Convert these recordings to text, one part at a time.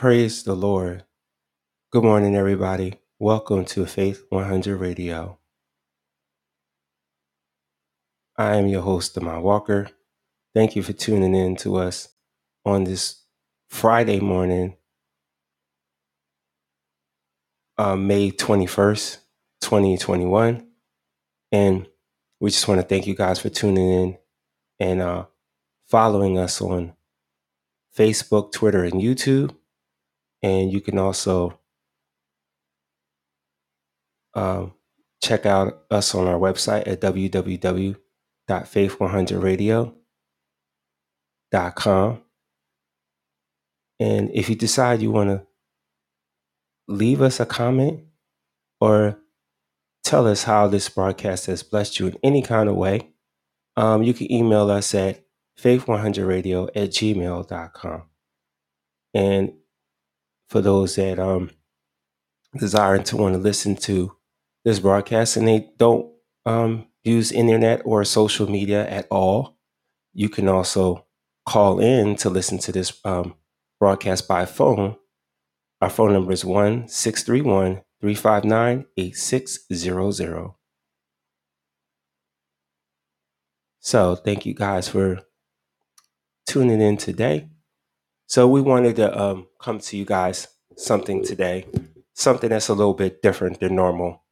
Praise the Lord. Good morning, everybody. Welcome to Faith 100 Radio. I am your host, Demar Walker. Thank you for tuning in to us on this Friday morning, uh, May 21st, 2021. And we just want to thank you guys for tuning in and uh, following us on Facebook, Twitter, and YouTube. And you can also um, check out us on our website at www.faith100radio.com. And if you decide you want to leave us a comment or tell us how this broadcast has blessed you in any kind of way, um, you can email us at faith100radio at gmail.com. And for those that um, desire to want to listen to this broadcast and they don't um, use internet or social media at all, you can also call in to listen to this um, broadcast by phone. Our phone number is 1 631 359 8600. So, thank you guys for tuning in today. So, we wanted to um, come to you guys something today, something that's a little bit different than normal.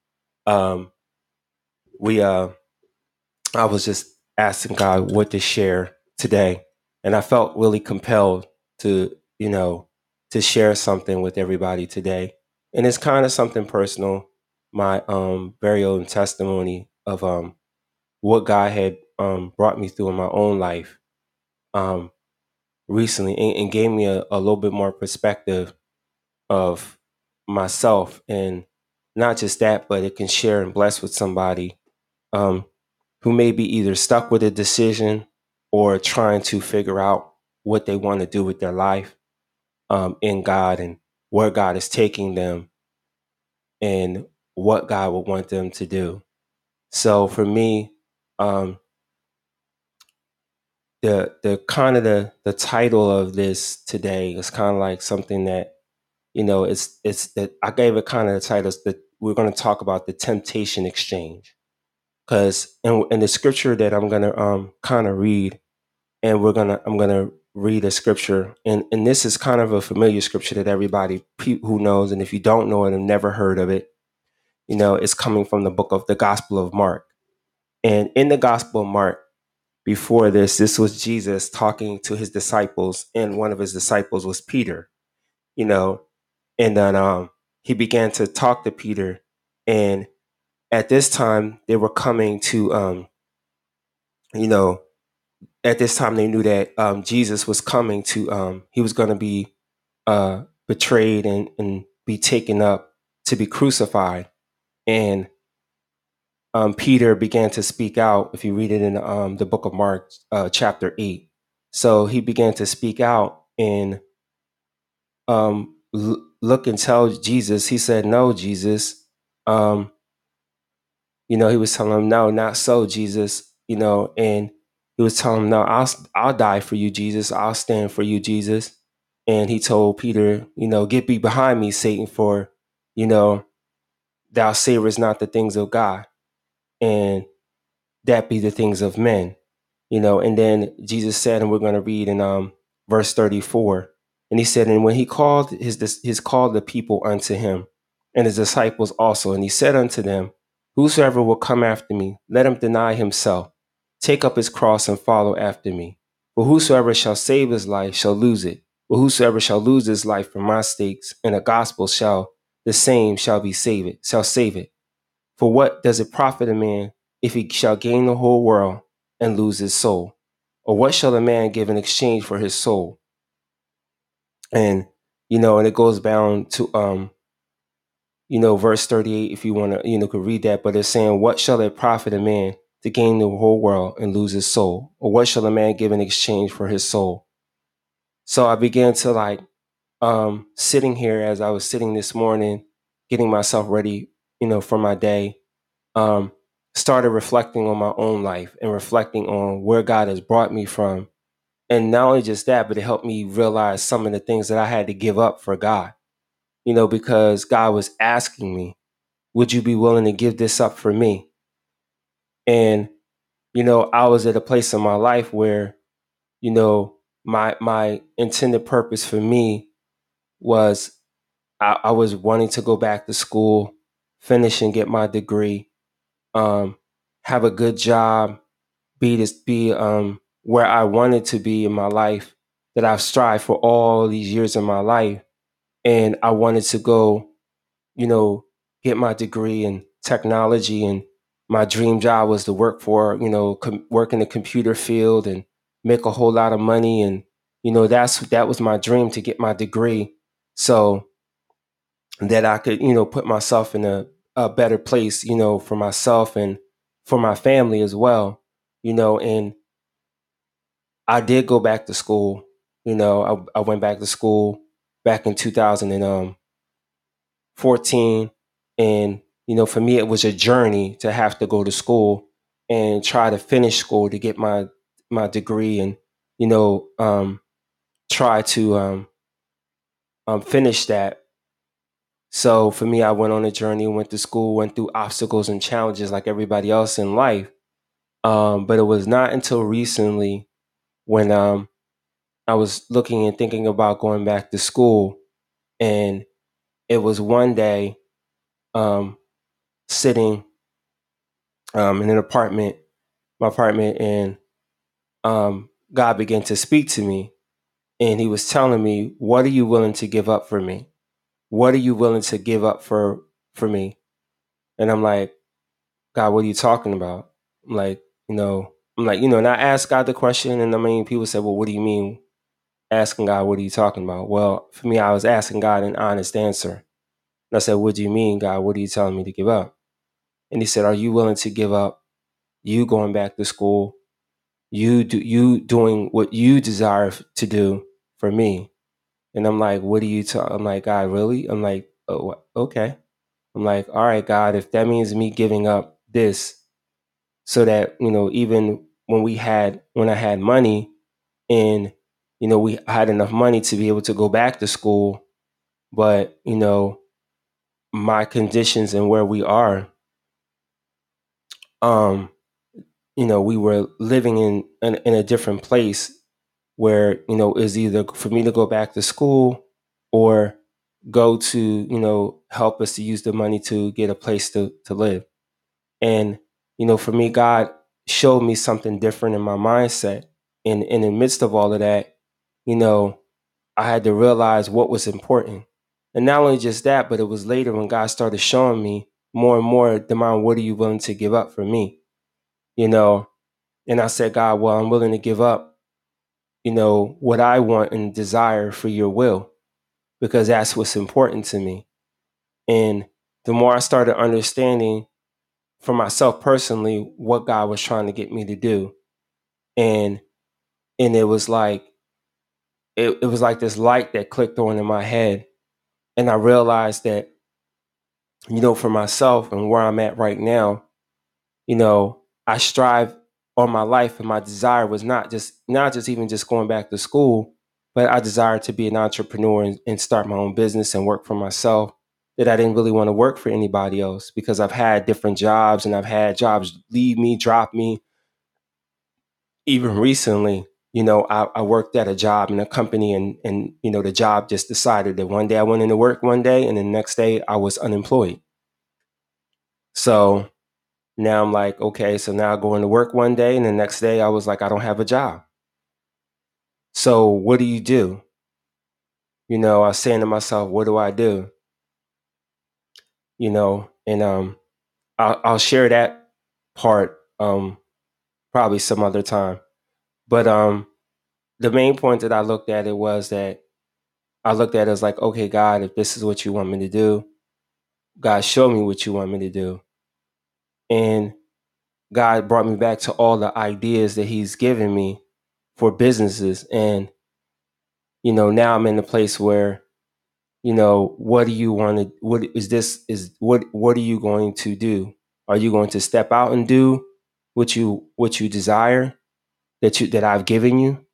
Um, we, uh, I was just asking God what to share today, and I felt really compelled to, you know, to share something with everybody today. And it's kind of something personal, my um, very own testimony of um, what God had um, brought me through in my own life um, recently and, and gave me a, a little bit more perspective of myself. And not just that, but it can share and bless with somebody um, who may be either stuck with a decision or trying to figure out what they want to do with their life um, in God and where God is taking them and what God would want them to do. So for me, um, the the kind of the the title of this today is kind of like something that you know it's it's that I gave it kind of the title that we're going to talk about the temptation exchange. Because in, in the scripture that I'm going to um kind of read and we're gonna I'm gonna read a scripture and and this is kind of a familiar scripture that everybody pe- who knows and if you don't know it and never heard of it you know it's coming from the book of the Gospel of Mark. And in the Gospel of Mark before this, this was Jesus talking to his disciples, and one of his disciples was Peter, you know, and then um, he began to talk to Peter, and at this time they were coming to, um, you know, at this time they knew that um, Jesus was coming to, um, he was going to be uh, betrayed and, and be taken up to be crucified, and um, Peter began to speak out. If you read it in um, the book of Mark, uh, chapter eight, so he began to speak out and um, l- look and tell Jesus. He said, "No, Jesus." Um, you know, he was telling him, "No, not so, Jesus." You know, and he was telling him, "No, I'll I'll die for you, Jesus. I'll stand for you, Jesus." And he told Peter, "You know, get be behind me, Satan, for you know, thou savorest not the things of God." And that be the things of men you know? And then jesus said and we're going to read in um verse 34 and he said and when he called his his called the people unto him and his disciples also and he said unto them whosoever will come after me let him deny himself take up his cross and follow after me. For whosoever shall save his life shall lose it. But whosoever shall lose his life for my sakes and the gospel shall the same shall be saved shall save it for what does it profit a man if he shall gain the whole world and lose his soul? Or what shall a man give in exchange for his soul? And you know, and it goes down to um, you know, verse 38, if you want to, you know, could read that, but it's saying, What shall it profit a man to gain the whole world and lose his soul? Or what shall a man give in exchange for his soul? So I began to like um sitting here as I was sitting this morning, getting myself ready, you know, for my day, um, started reflecting on my own life and reflecting on where God has brought me from And not only just that, but it helped me realize some of the things that I had to give up for God. You know, because God was asking me, would you be willing to give this up for me? And, you know, I was at a place in my life where, you know, my my intended purpose for me was I, I was wanting to go back to school, finish and get my degree, um, have a good job, be this be um where I wanted to be in my life that I've strived for all these years of my life. And I wanted to go, you know, get my degree in technology. And my dream job was to work for, you know, com- work in the computer field and make a whole lot of money. And you know that's that was my dream to get my degree. So that I could, you know, put myself in a, a better place, you know, for myself and for my family as well, you know, and I did go back to school. You know, I, I went back to school back in 2014. And, you know, for me, it was a journey to have to go to school and try to finish school to get my, my degree and, you know, um, try to um, um, finish that. So for me, I went on a journey, went to school, went through obstacles and challenges like everybody else in life. Um, but it was not until recently when um, I was looking and thinking about going back to school, and it was one day um, sitting um, in an apartment, my apartment, and um, God began to speak to me, and He was telling me, "What are you willing to give up for me? What are you willing to give up for for me?" And I'm like, God, what are you talking about? I'm like, you know, I'm like, you know, and I asked God the question, and I mean, people said, well, what do you mean asking God, what are you talking about? Well, for me, I was asking God an honest answer. And I said, what do you mean, God? What are you telling me to give up? And he said, are you willing to give up you going back to school, you do, you doing what you desire to do for me? And I'm like, what are you talking? I'm like, God, really? I'm like, oh, okay. I'm like, all right, God, if that means me giving up this so that, you know, even when we had, when I had money and, you know, we had enough money to be able to go back to school, but, you know, my conditions and where we are, um, you know, we were living in, in, in a different place where, you know, is either for me to go back to school or go to, you know, help us to use the money to get a place to, to live. And, you know, for me, God showed me something different in my mindset. And, and in the midst of all of that, you know, I had to realize what was important. And not only just that, but it was later when God started showing me more and more, Demond, what are you willing to give up for me? You know, and I said, God, well, I'm willing to give up, you know, what I want and desire for your will, because that's what's important to me. And the more I started understanding for myself personally what God was trying to get me to do. And and it was like it, it was like this light that clicked on in my head. And I realized that, you know, for myself and where I'm at right now, you know, I strive on my life and my desire was not just not just even just going back to school, but I desired to be an entrepreneur and, and start my own business and work for myself that I didn't really want to work for anybody else because I've had different jobs and I've had jobs leave me, drop me. Even recently, you know, I, I, worked at a job in a company and and you know, the job just decided that one day I went into work one day and the next day I was unemployed. So now I'm like, okay, so now I go into work one day and the next day I was like, I don't have a job. So what do you do? You know, I was saying to myself, what do I do? You know, and um I'll, I'll share that part um, probably some other time. But um, the main point that I looked at it was that I looked at it as like, okay, God, if this is what you want me to do, God, show me what you want me to do. And God brought me back to all the ideas that He's given me for businesses. And, you know, now I'm in a place where, you know, what do you want to, what is this, is what, what are you going to do? Are you going to step out and do what you what you desire that you that I've given you?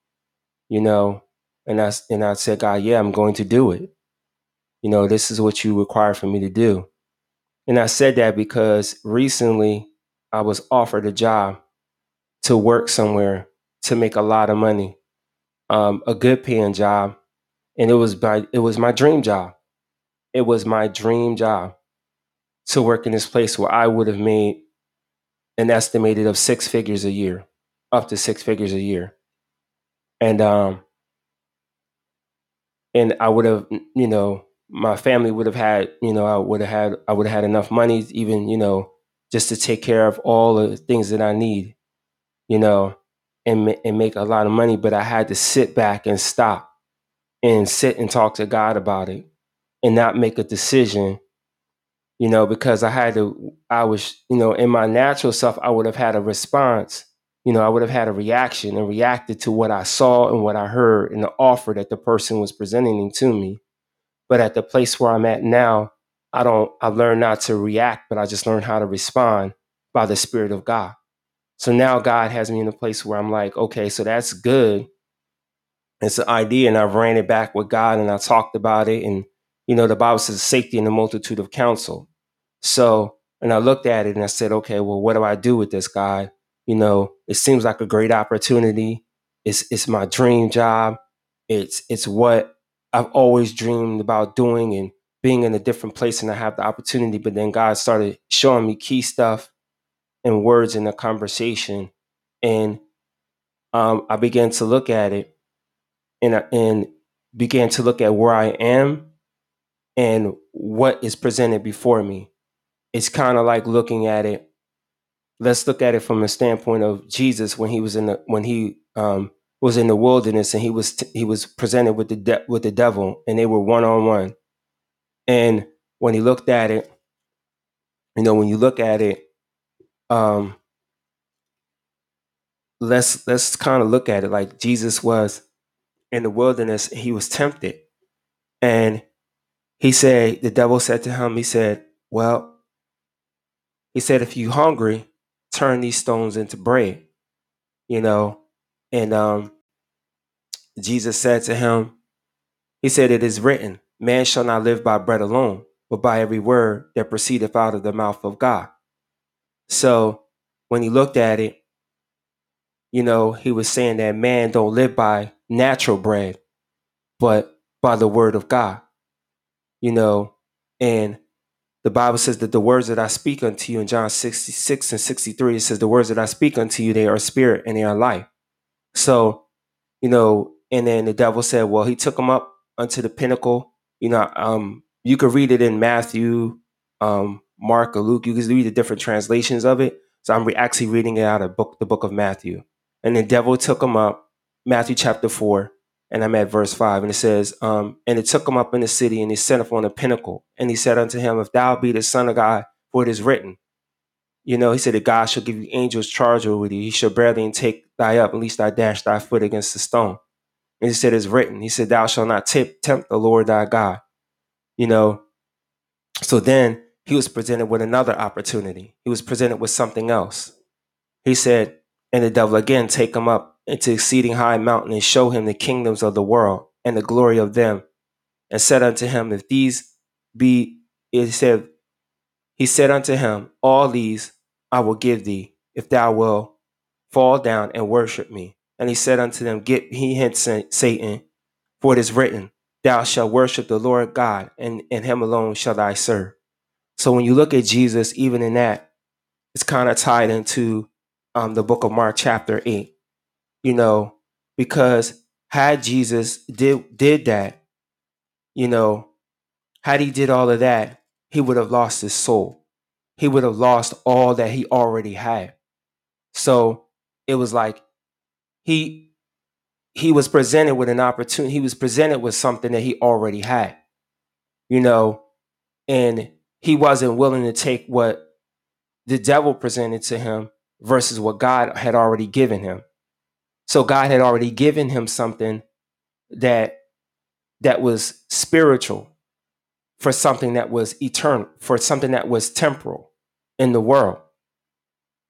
you know, and I and I said, God, yeah, I'm going to do it. You know, this is what you require for me to do. And I said that because recently I was offered a job to work somewhere to make a lot of money, um, a good paying job, and it was by it was my dream job. It was my dream job to work in this place where I would have made an estimated of six figures a year, up to six figures a year, and um, and I would have, you know, my family would have had, you know, I would have had, I would have had enough money, even, you know, just to take care of all the things that I need, you know, and and make a lot of money. But I had to sit back and stop and sit and talk to God about it, and not make a decision, you know, because I had to. I was, you know, in my natural self, I would have had a response. You know, I would have had a reaction and reacted to what I saw and what I heard and the offer that the person was presenting to me but at the place where I'm at now, I don't, I learned not to react, but I just learned how to respond by the Spirit of God. So now God has me in a place where I'm like, okay, so that's good. It's an idea, and I've ran it back with God and I talked about it. And, you know, the Bible says safety in the multitude of counsel. So, and I looked at it and I said, okay, well, what do I do with this, God? You know, it seems like a great opportunity. It's, it's my dream job. It's, it's what I've always dreamed about doing and being in a different place and I have the opportunity. But then God started showing me key stuff and words in the conversation. And um, I began to look at it and, and began to look at where I am and what is presented before me. It's kind of like looking at it. Let's look at it from a standpoint of Jesus when he was in the when he um, was in the wilderness and he was t- he was presented with the de- with the devil and they were one on one. And when he looked at it, you know, when you look at it, um, let's let's kind of look at it like Jesus was in the wilderness. He was tempted, and he said the devil said to him, he said, "Well, he said if you hungry, turn these stones into bread." You know, and um, Jesus said to him, He said, It is written, Man shall not live by bread alone, but by every word that proceedeth out of the mouth of God. So when he looked at it, you know, he was saying that man don't live by natural bread, but by the word of God. You know, and the Bible says that the words that I speak unto you in John 66 and 63, it says, The words that I speak unto you, they are spirit and they are life. So, you know, and then the devil said, Well, he took him up unto the pinnacle. You know, um, you could read it in Matthew, um, Mark, or Luke. You can read the different translations of it. So I'm re- actually reading it out of book, the book of Matthew. And the devil took him up, Matthew chapter 4, and I'm at verse 5. And it says, um, And it took him up in the city, and he set him on a pinnacle. And he said unto him, If thou be the Son of God, for it is written, you know, he said that God shall give you angels charge over thee. He shall bear thee and take thy up, at least I dash thy foot against the stone. And he said, it's written. He said, thou shalt not t- tempt the Lord thy God. You know, so then he was presented with another opportunity. He was presented with something else. He said, and the devil again take him up into exceeding high mountain and show him the kingdoms of the world and the glory of them, and said unto him, If these be, it said, he said unto him, All these I will give thee, if thou wilt fall down and worship me. And he said unto them, Get he hence, Satan, for it is written, Thou shalt worship the Lord God, and, and him alone shall thou serve. So when you look at Jesus, even in that, it's kind of tied into um, the book of Mark, chapter 8. You know, because had Jesus did did that, you know, had he did all of that, he would have lost his soul. He would have lost all that he already had. So it was like he he was presented with an opportunity he was presented with something that he already had you know? And he wasn't willing to take what the devil presented to him versus what god had already given him. So god had already given him something that that was spiritual for something that was eternal for something that was temporal in the world.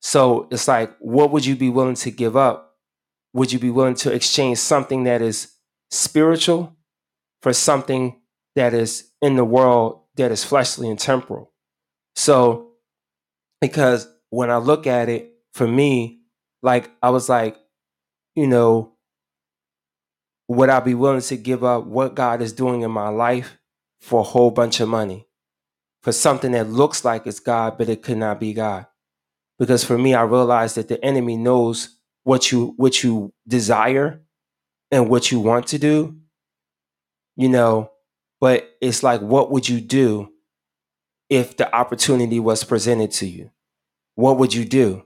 So it's like what would you be willing to give up would you be willing to exchange something that is spiritual for something that is in the world that is fleshly and temporal? So, because when I look at it, for me, like I was like, you know, would I be willing to give up what God is doing in my life for a whole bunch of money? For something that looks like it's God, but it could not be God. Because for me, I realized that the enemy knows what you what you desire and what you want to do, you know, but it's like what would you do if the opportunity was presented to you? What would you do?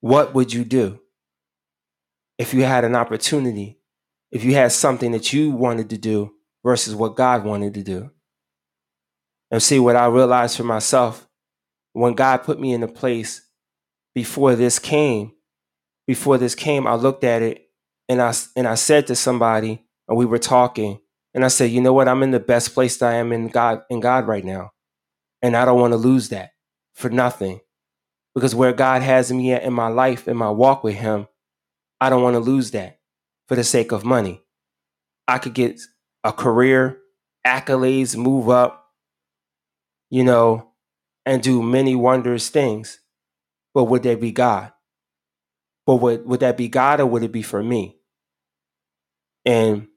What would you do if you had an opportunity if you had something that you wanted to do versus what God wanted to do. And see what I realized for myself when God put me in a place before this came, before this came, I looked at it and I and I said to somebody, and we were talking, and I said, you know what, I'm in the best place that I am in God in God right now. And I don't want to lose that for nothing. Because where God has me at in my life, in my walk with Him, I don't want to lose that for the sake of money. I could get a career, accolades, move up, you know, and do many wondrous things. But would that be God? But would, would that be God or would it be for me? And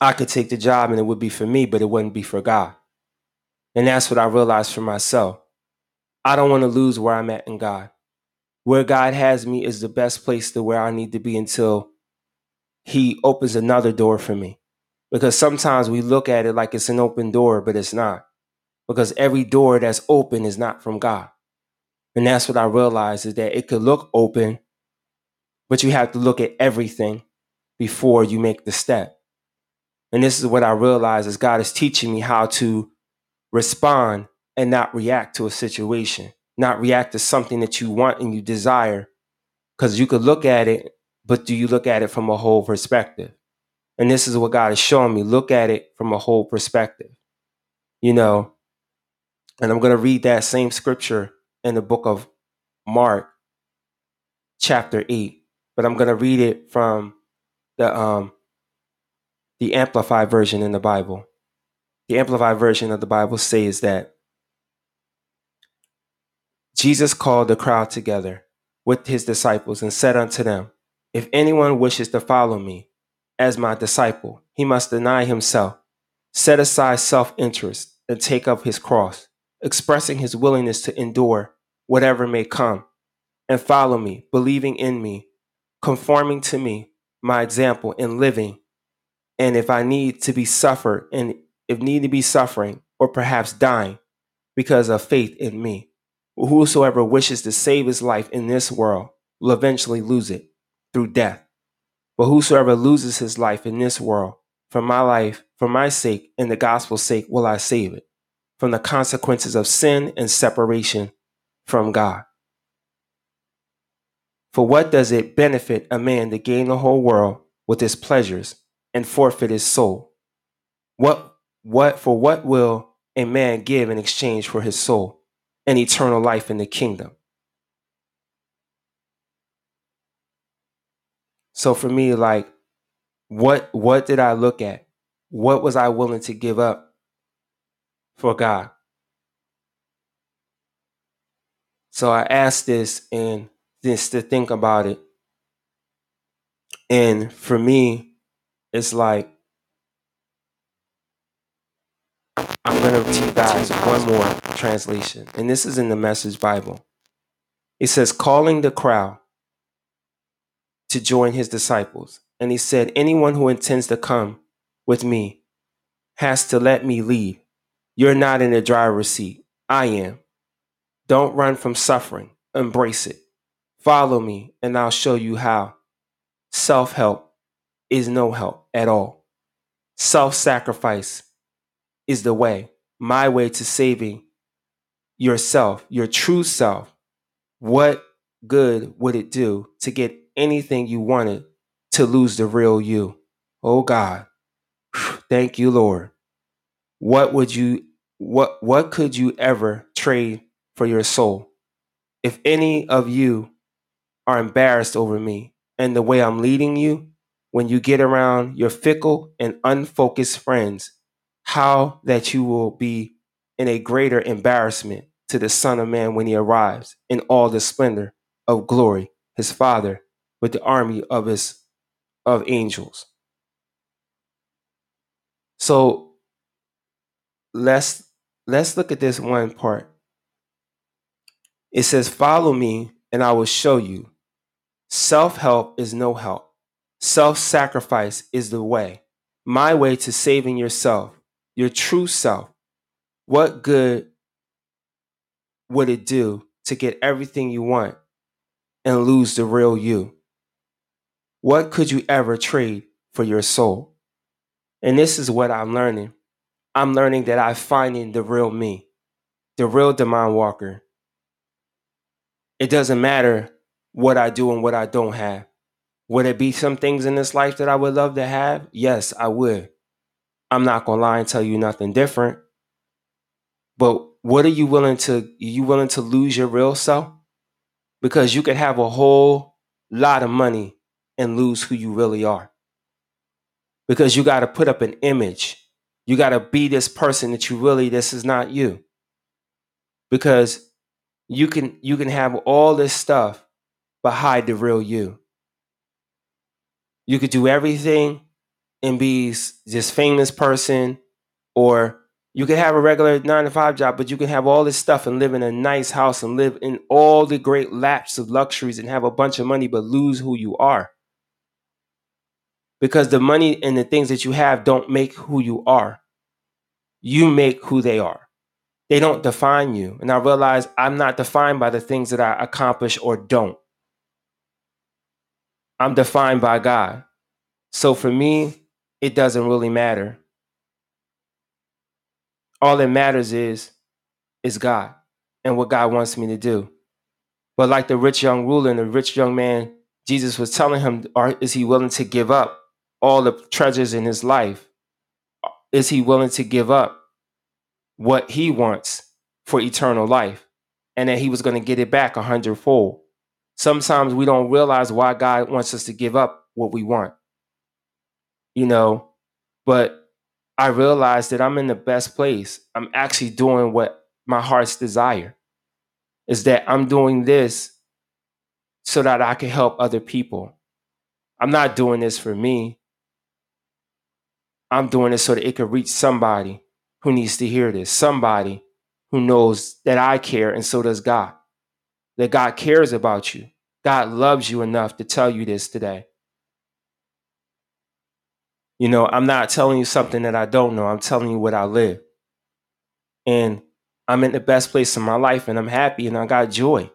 I could take the job and it would be for me, but it wouldn't be for God. And that's what I realized for myself. I don't want to lose where I'm at in God. Where God has me is the best place to where I need to be until he opens another door for me. Because sometimes we look at it like it's an open door, but it's not. Because every door that's open is not from God. And that's what I realized is that it could look open, but you have to look at everything before you make the step. And this is what I realized is God is teaching me how to respond and not react to a situation, not react to something that you want and you desire. Because you could look at it but do you look at it from a whole perspective? And this is what God is showing me. Look at it from a whole perspective. You know, and I'm going to read that same scripture in the book of Mark, chapter 8, but I'm going to read it from the um the amplified version in the Bible. The amplified version of the Bible says that Jesus called the crowd together with his disciples and said unto them, if anyone wishes to follow me as my disciple, he must deny himself, set aside self interest, and take up his cross, expressing his willingness to endure whatever may come, and follow me, believing in me, conforming to me, my example in living. And if I need to be suffered, and if need to be suffering, or perhaps dying because of faith in me, whosoever wishes to save his life in this world will eventually lose it through death. But whosoever loses his life in this world, for my life, for my sake, and the gospel's sake, will I save it from the consequences of sin and separation from God. For what does it benefit a man to gain the whole world with his pleasures and forfeit his soul? What, what, for what will a man give in exchange for his soul and eternal life in the kingdom? So for me, like, what what did I look at? What was I willing to give up for God? So I asked this and this to think about it. And for me, it's like I'm going to teach guys one more translation. And this is in the Message Bible. It says, calling the crowd to join his disciples. And he said, Anyone who intends to come with me has to let me lead. You're not in the driver's seat. I am. Don't run from suffering. Embrace it. Follow me, and I'll show you how. Self help is no help at all. Self sacrifice is the way, my way to saving yourself, your true self. What good would it do to get anything you wanted to lose the real you. Oh God. Thank you, Lord. What would you what what could you ever trade for your soul? If any of you are embarrassed over me, and the way I'm leading you when you get around your fickle and unfocused friends, how that you will be in a greater embarrassment to the Son of Man when he arrives in all the splendor of glory, his Father, with the army of his of angels. So let's let's look at this one part. It says, Follow me, and I will show you. Self help is no help. Self sacrifice is the way. My way to saving yourself, your true self. What good would it do to get everything you want and lose the real you? What could you ever trade for your soul? And this is what I'm learning. I'm learning that I'm finding the real me, the real Demond Walker. It doesn't matter what I do and what I don't have. Would it be some things in this life that I would love to have? Yes, I would. I'm not gonna lie and tell you nothing different. But what are you willing to are you willing to lose your real self? Because you could have a whole lot of money and lose who you really are. Because you got to put up an image. You got to be this person that you really this is not you. Because you can you can have all this stuff but hide the real you. You could do everything and be this famous person or you could have a regular nine to five job, but you can have all this stuff and live in a nice house and live in all the great laps of luxuries and have a bunch of money, but lose who you are because the money and the things that you have don't make who you are. You make who they are. They don't define you. And I realize I'm not defined by the things that I accomplish or don't. I'm defined by God. So for me, it doesn't really matter. All that matters is is God and what God wants me to do. But like the rich young ruler and the rich young man, Jesus was telling him, is he willing to give up all the treasures in his life, is he willing to give up what he wants for eternal life? And that he was going to get it back a hundredfold. Sometimes we don't realize why God wants us to give up what we want. You know, but I realized that I'm in the best place. I'm actually doing what my heart's desire is that I'm doing this so that I can help other people. I'm not doing this for me. I'm doing this so that it could reach somebody who needs to hear this, somebody who knows that I care and so does God, that God cares about you. God loves you enough to tell you this today. You know, I'm not telling you something that I don't know, I'm telling you what I live. And I'm in the best place in my life and I'm happy and I got joy.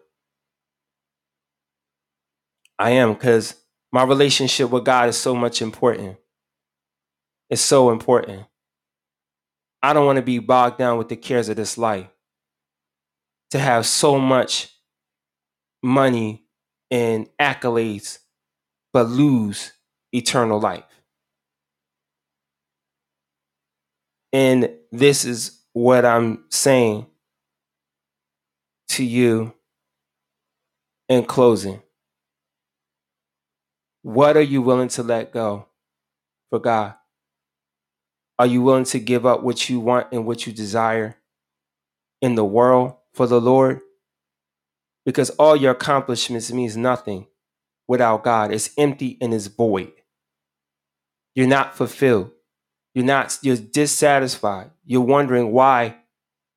I am because my relationship with God is so much important is so important. I don't want to be bogged down with the cares of this life. To have so much money and accolades, but lose eternal life. And this is what I'm saying to you in closing. What are you willing to let go for God? Are you willing to give up what you want and what you desire in the world for the Lord? Because all your accomplishments means nothing without God. It's empty and it's void. You're not fulfilled. You're not you're dissatisfied. You're wondering why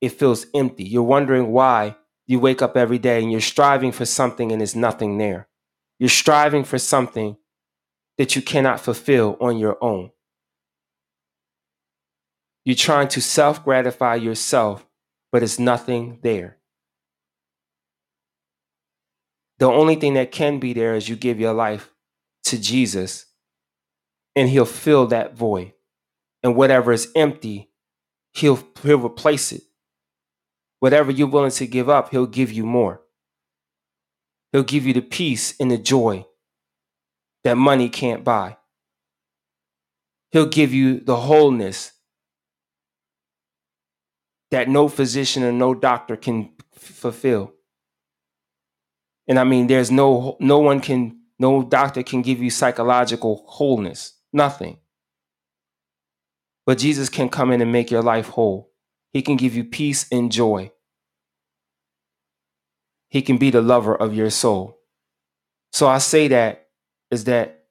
it feels empty. You're wondering why you wake up every day and you're striving for something and there's nothing there. You're striving for something that you cannot fulfill on your own. You're trying to self gratify yourself, but it's nothing there. The only thing that can be there is you give your life to Jesus, and He'll fill that void. And whatever is empty, He'll, he'll replace it. Whatever you're willing to give up, He'll give you more. He'll give you the peace and the joy that money can't buy. He'll give you the wholeness that no physician or no doctor can f- fulfill. And I mean, there's no no one can No doctor can give you psychological wholeness. Nothing. But Jesus can come in and make your life whole. He can give you peace and joy. He can be the lover of your soul. So I say that is that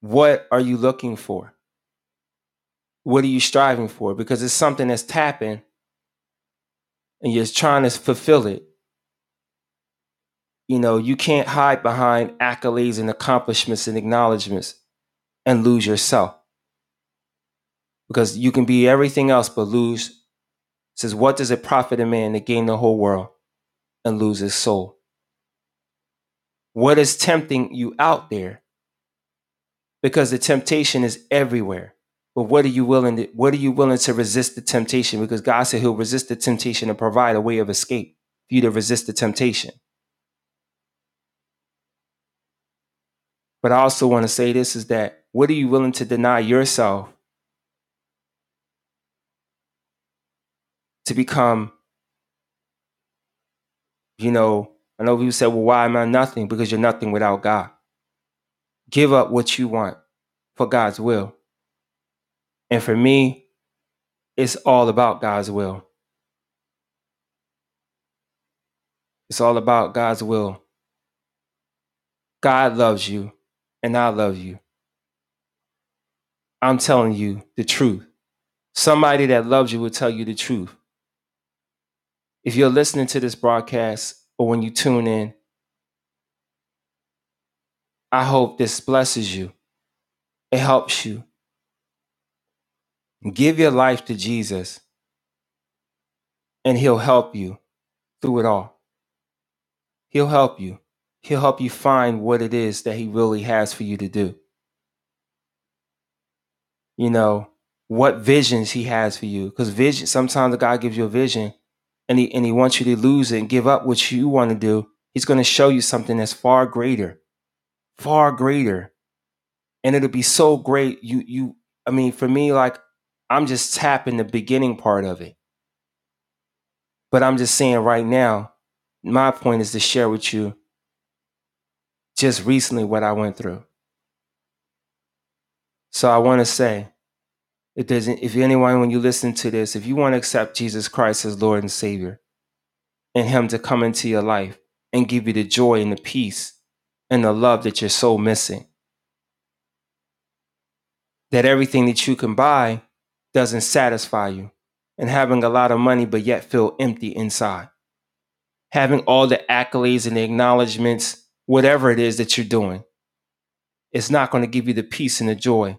what are you looking for? What are you striving for? Because it's something that's tapping and you're trying to fulfill it. You know, you can't hide behind accolades and accomplishments and acknowledgments and lose yourself. Because you can be everything else but lose. It says, What does it profit a man to gain the whole world and lose his soul? What is tempting you out there? Because the temptation is everywhere. But what are you willing to what are you willing to resist the temptation? Because God said he'll resist the temptation and provide a way of escape for you to resist the temptation. But I also want to say this is that what are you willing to deny yourself to become, you know, I know people say, well, why am I nothing? Because you're nothing without God. Give up what you want for God's will. And for me, it's all about God's will. It's all about God's will. God loves you, and I love you. I'm telling you the truth. Somebody that loves you will tell you the truth. If you're listening to this broadcast or when you tune in, I hope this blesses you. It helps you. Give your life to Jesus, and He'll help you through it all. He'll help you. He'll help you find what it is that He really has for you to do. You know, what visions He has for you. Because vision, sometimes God gives you a vision and he, and he wants you to lose it and give up what you want to do. He's going to show you something that's far greater, far greater. And it'll be so great. You, you, I mean, for me, like I'm just tapping the beginning part of it. But I'm just saying right now, my point is to share with you just recently what I went through. So I want to say, if there's if anyone when you listen to this, if you want to accept Jesus Christ as Lord and Savior, and Him to come into your life and give you the joy and the peace and the love that you're so missing, that everything that you can buy doesn't satisfy you, and having a lot of money but yet feel empty inside, having all the accolades and the acknowledgments, whatever it is that you're doing, it's not going to give you the peace and the joy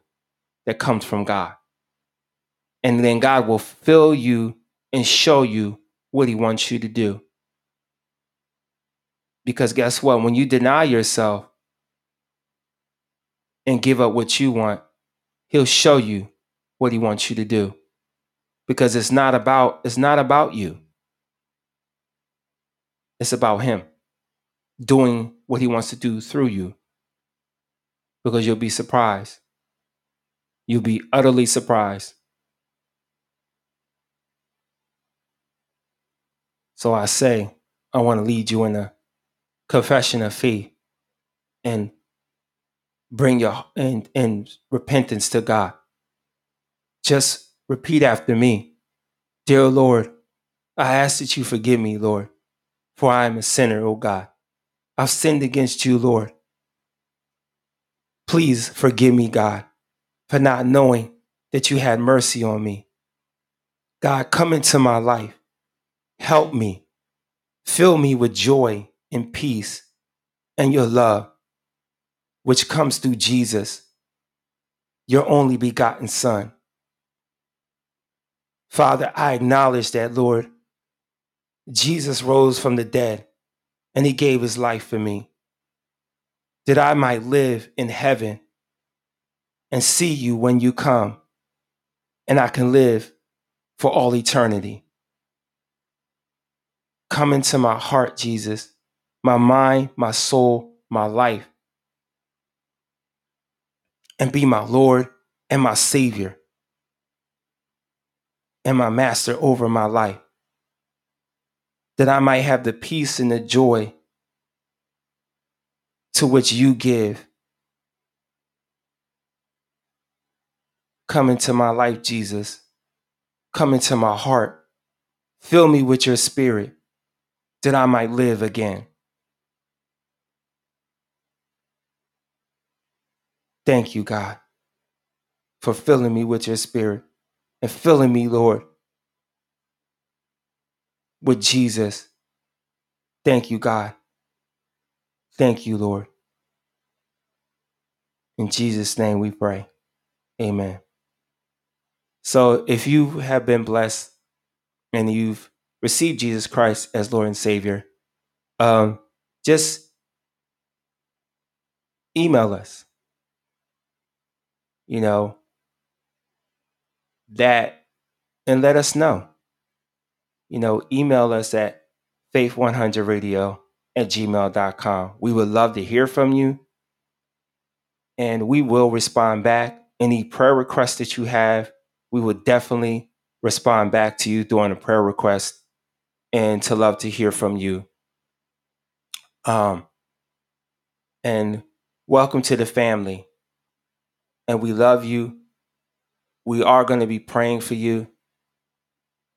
that comes from God. And then God will fill you and show you what He wants you to do. Because guess what? When you deny yourself and give up what you want, He'll show you what He wants you to do. Because it's not about it's not about you. It's about Him doing what He wants to do through you. Because you'll be surprised. You'll be utterly surprised So I say, I want to lead you in a confession of faith and bring your and, and repentance to God. Just repeat after me. Dear Lord, I ask that you forgive me, Lord, for I am a sinner, O God. I've sinned against you, Lord. Please forgive me, God, for not knowing that you had mercy on me. God, come into my life. Help me. Fill me with joy and peace and your love, which comes through Jesus, your only begotten Son. Father, I acknowledge that, Lord, Jesus rose from the dead and he gave his life for me, that I might live in heaven and see you when you come, and I can live for all eternity. Come into my heart, Jesus, my mind, my soul, my life, and be my Lord and my Savior and my Master over my life. that I might have the peace and the joy to which you give. Come into my life, Jesus. Come into my heart. Fill me with your spirit that I might live again. Thank you, God, for filling me with your spirit and filling me, Lord, with Jesus. Thank you, God. Thank you, Lord. In Jesus' name we pray. Amen. So if you have been blessed and you've received Jesus Christ as Lord and Savior, um, just email us. You know, that and let us know. You know, email us at faith100radio at gmail.com. We would love to hear from you and we will respond back. Any prayer requests that you have, we would definitely respond back to you during a prayer request and to love to hear from you. Um, and welcome to the family. And we love you. We are going to be praying for you.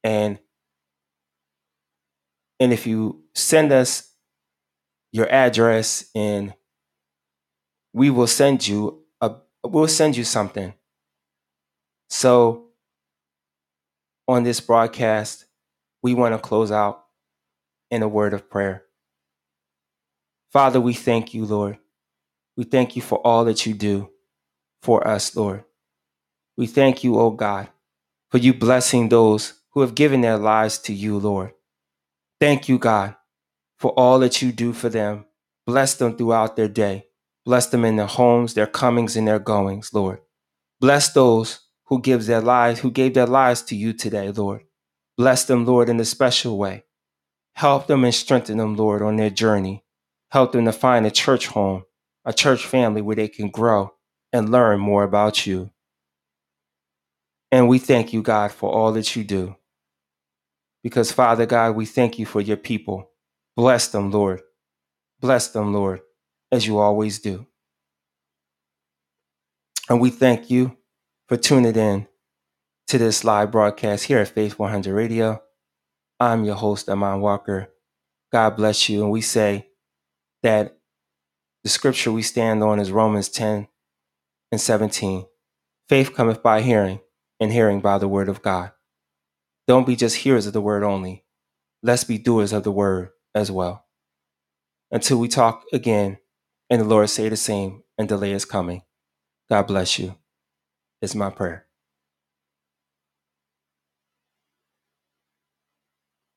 And and if you send us your address and we will send you a we'll send you something. So on this broadcast, we want to close out in a word of prayer. Father, we thank you, Lord. We thank you for all that you do for us, Lord. We thank you, O God, for you blessing those who have given their lives to you, Lord. Thank you, God, for all that you do for them. Bless them throughout their day. Bless them in their homes, their comings and their goings, Lord. Bless those who gives their lives, who gave their lives to you today, Lord. Bless them, Lord, in a special way. Help them and strengthen them, Lord, on their journey. Help them to find a church home, a church family where they can grow and learn more about you. And we thank you, God, for all that you do. Because, Father God, we thank you for your people. Bless them, Lord. Bless them, Lord, as you always do. And we thank you for tuning in to this live broadcast here at Faith 100 Radio. I'm your host, Amon Walker. God bless you. And we say that the scripture we stand on is Romans 10 and 17. Faith cometh by hearing, and hearing by the word of God. Don't be just hearers of the word only. Let's be doers of the word as well. Until we talk again, and the Lord say the same, and delay is coming. God bless you. Is my prayer.